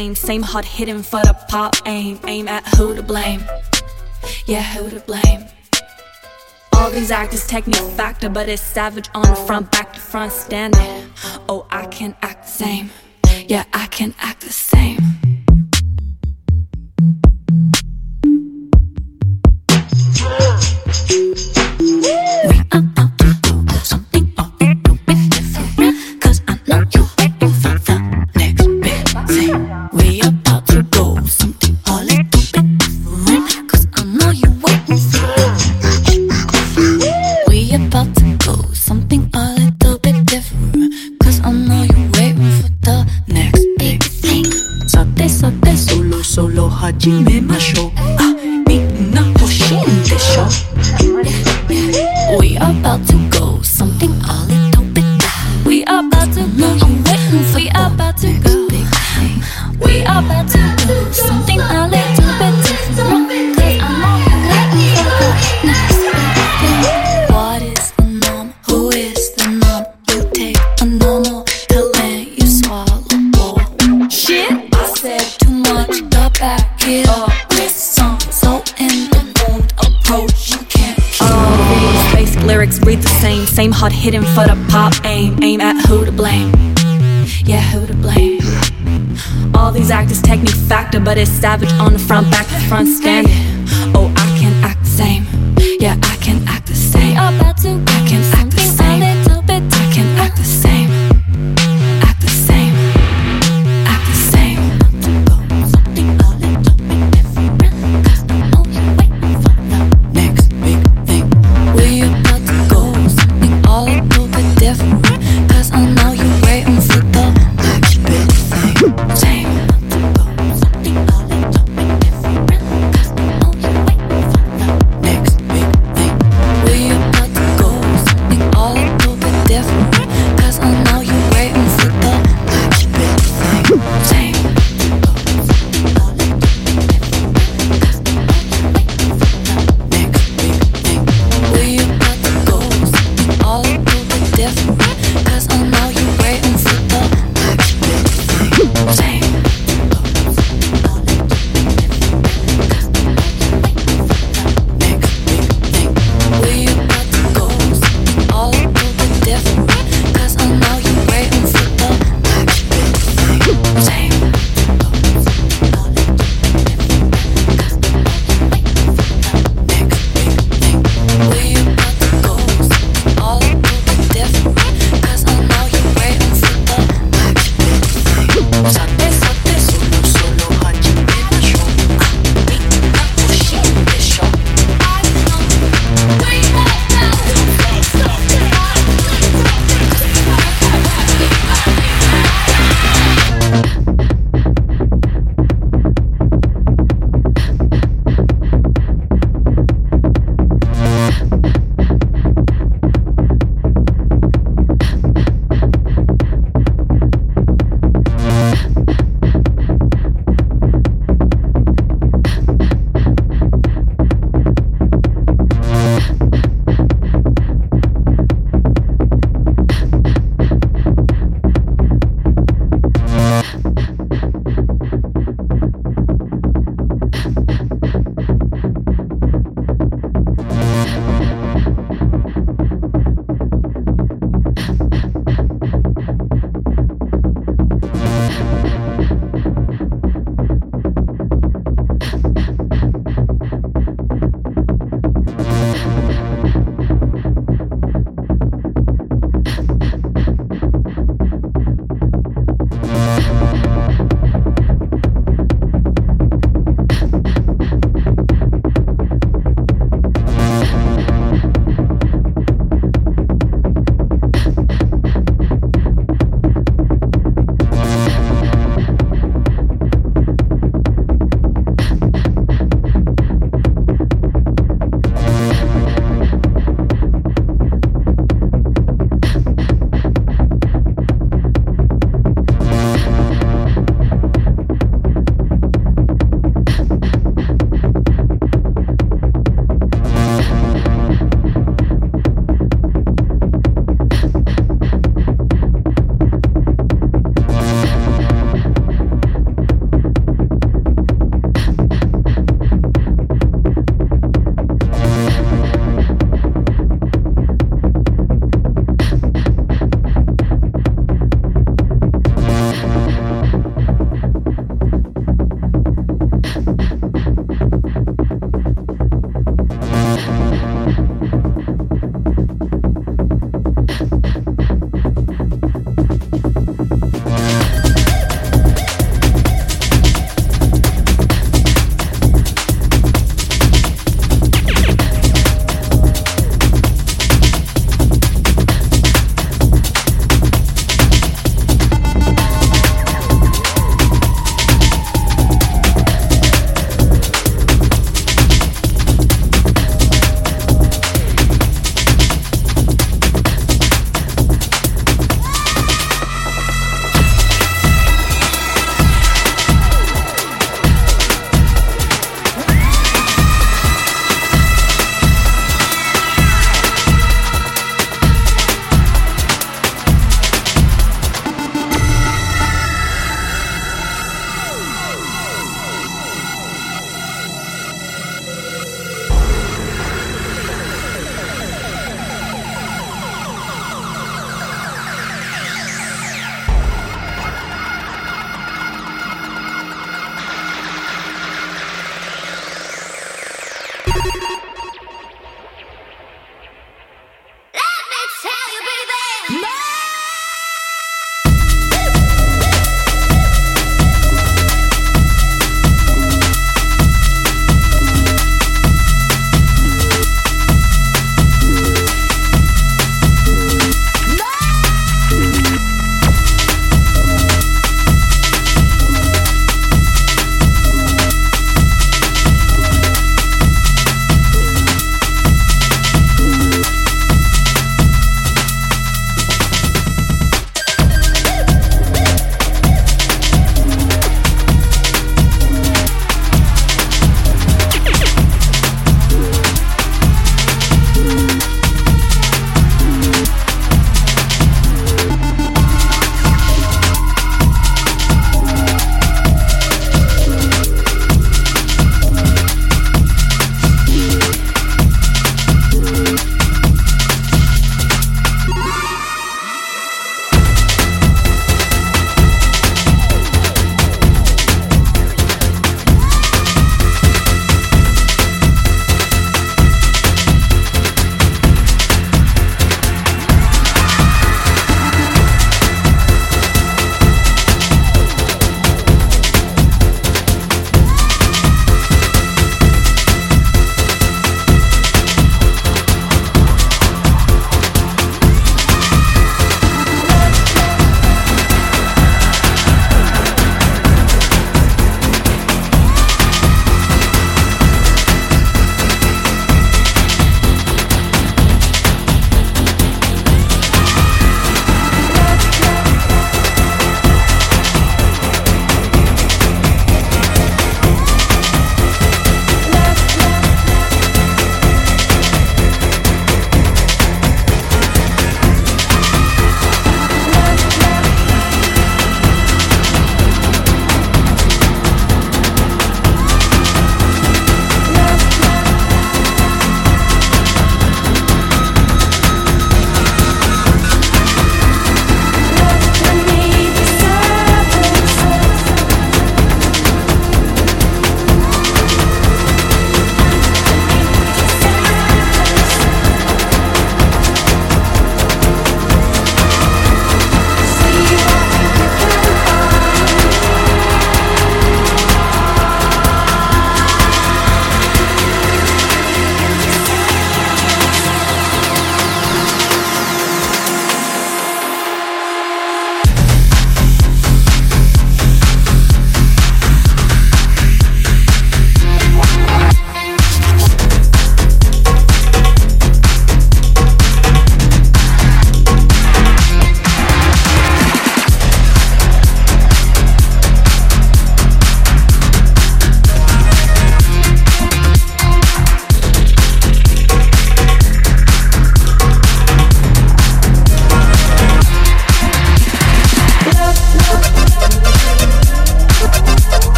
same, same hard hitting for the pop aim. Aim at who to blame. Yeah, who to blame. All these actors technique factor, but it's savage on the front, back to front standing. Oh, I can act the same. Savage on the front, back to front standing.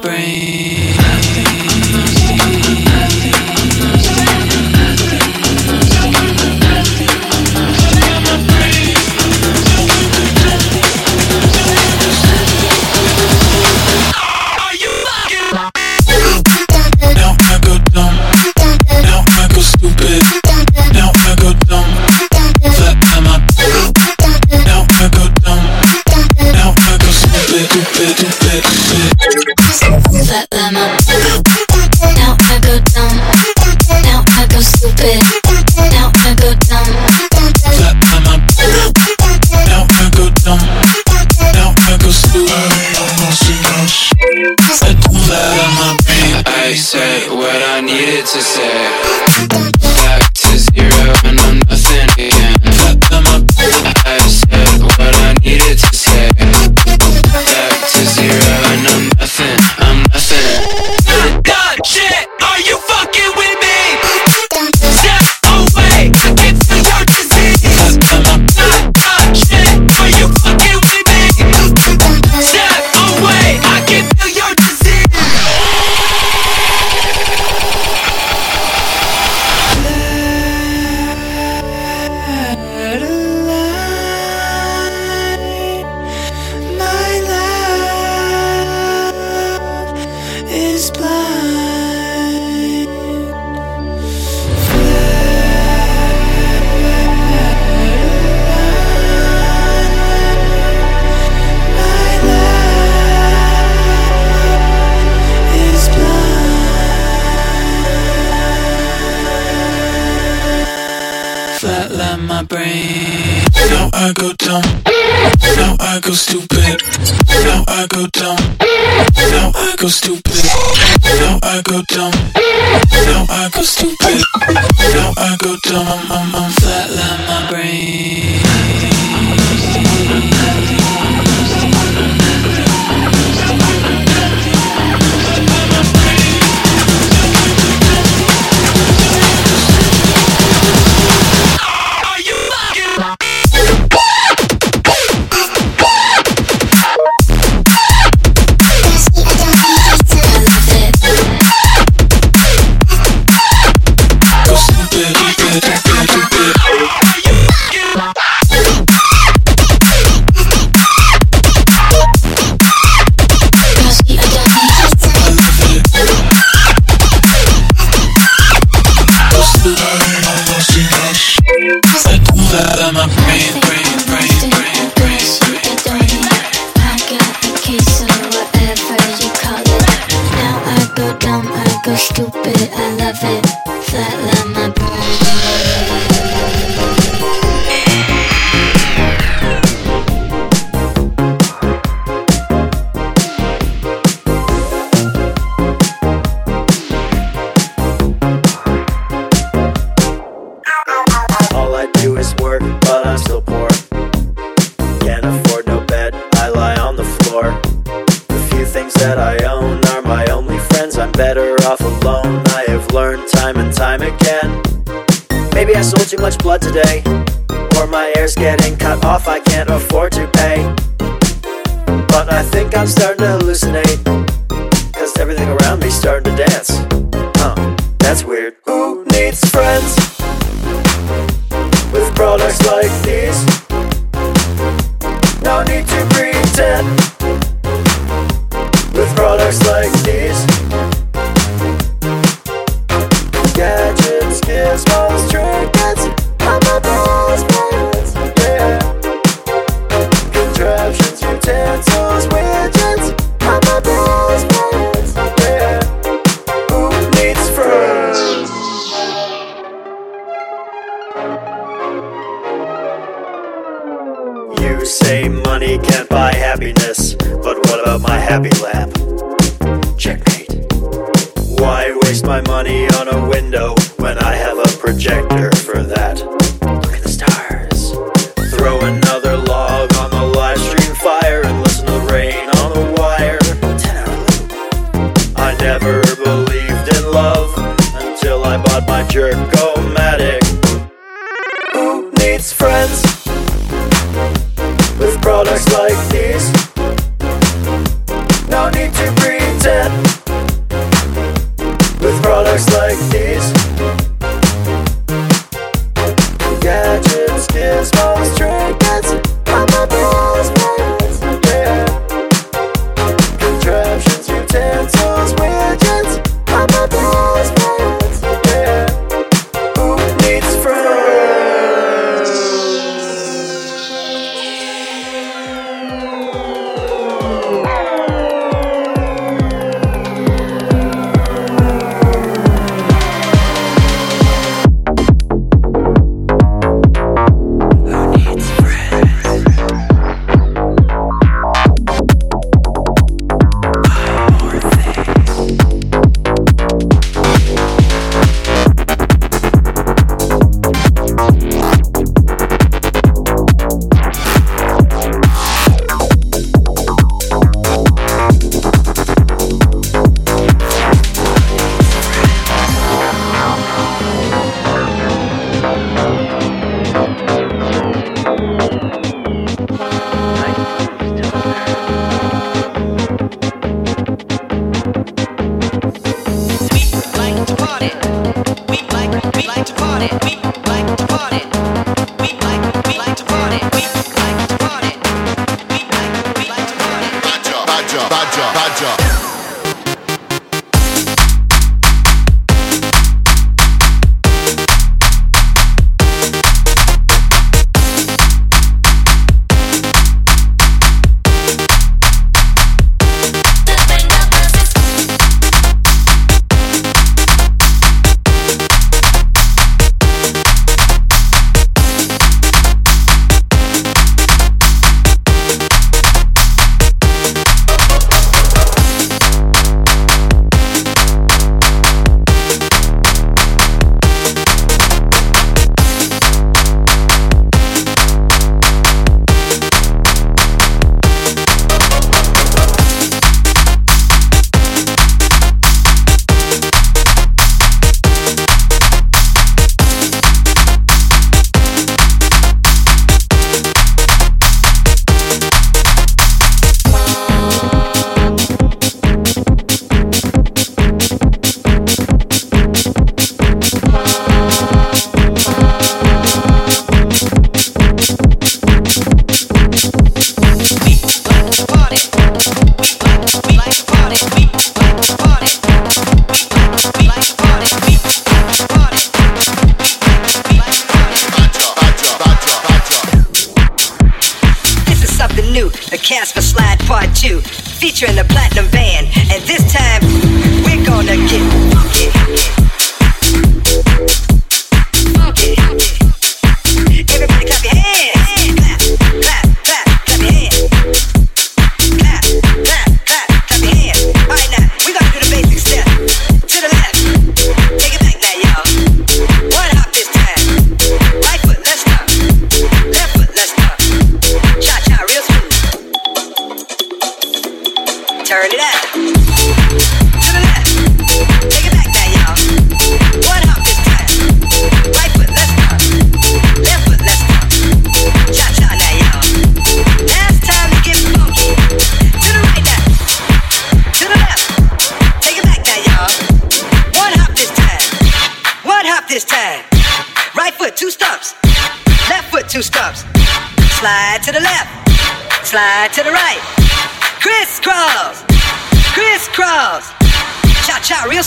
brain. Now I go stupid. Now I go dumb. I'm, I'm, I'm flatline my brain. Like to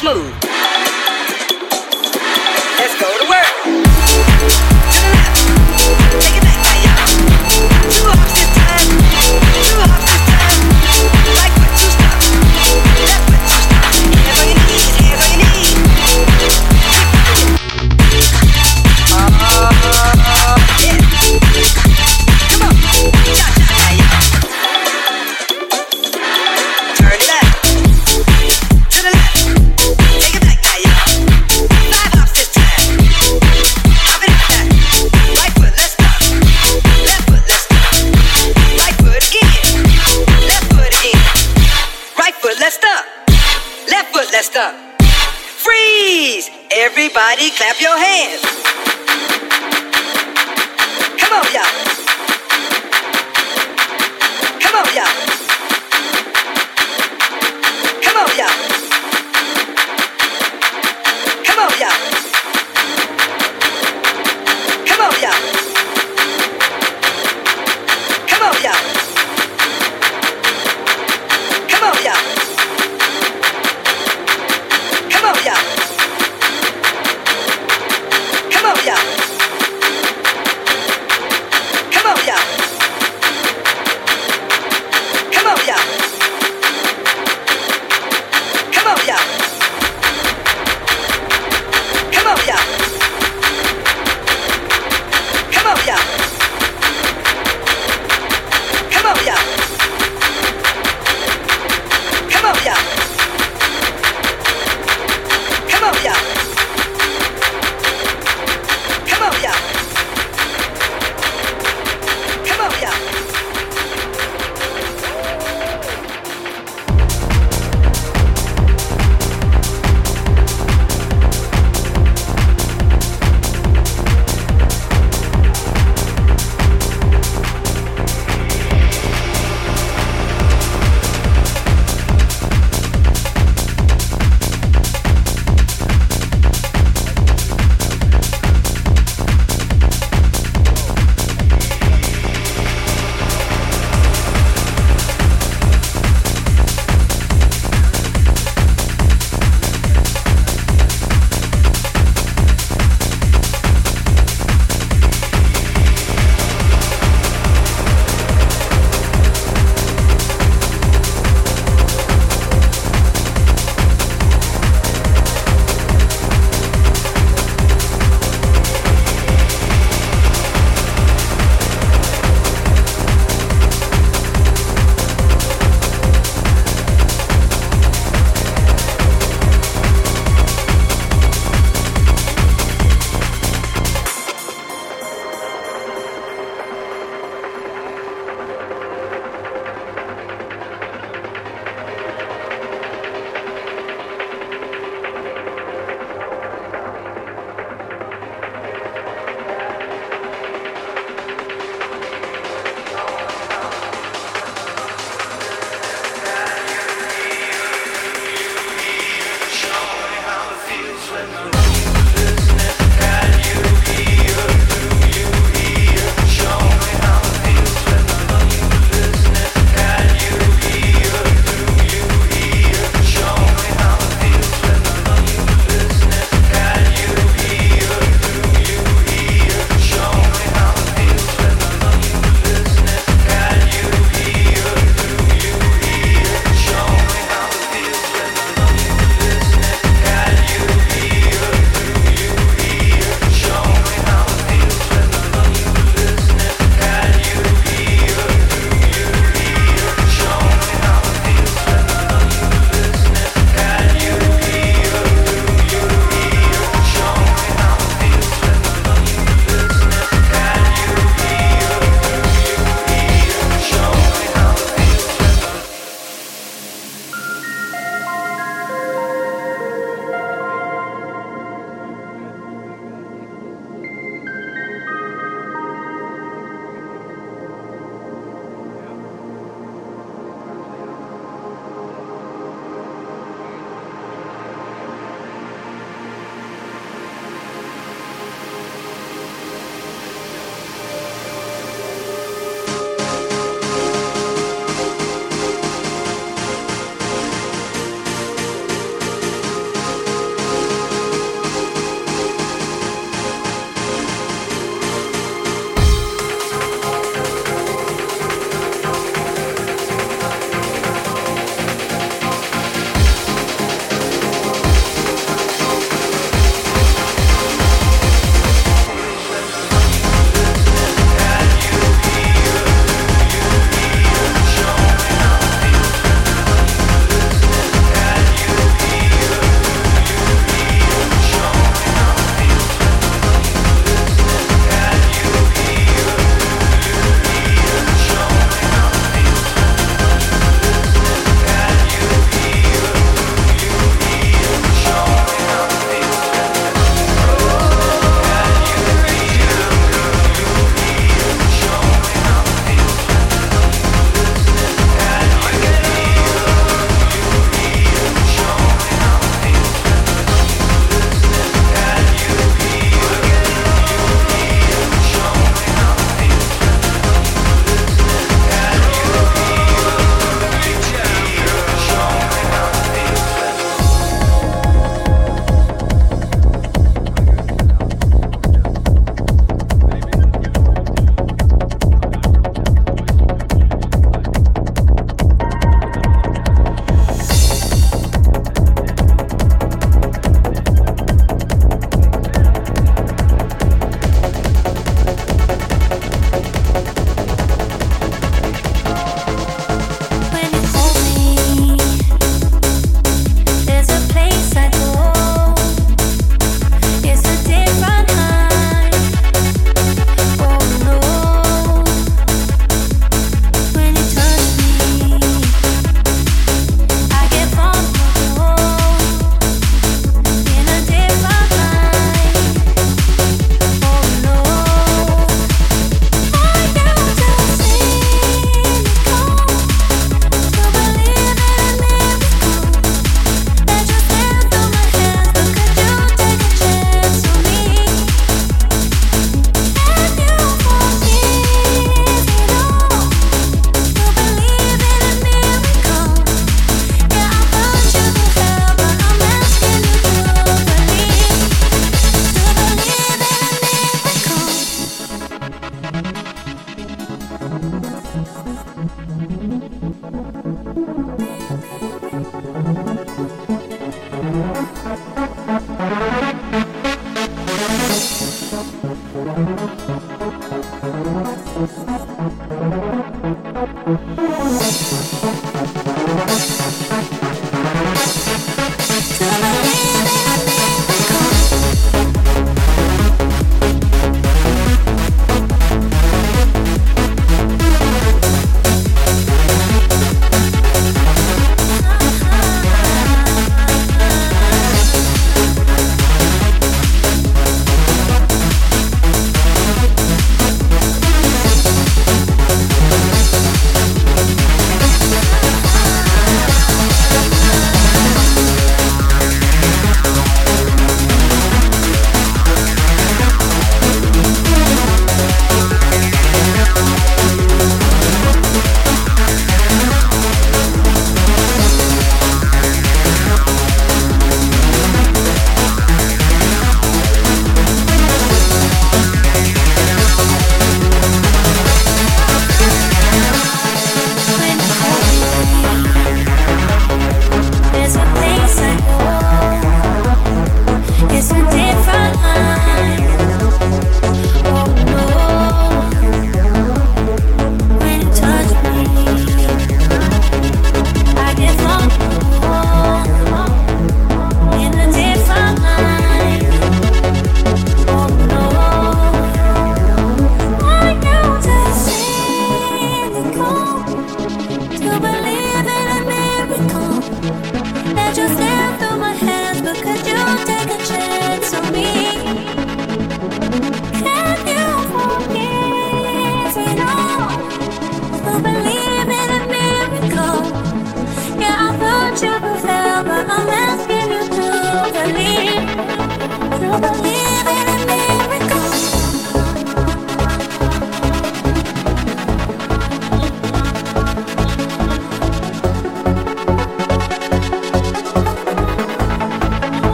smooth. Clap your hands.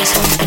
That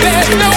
There's no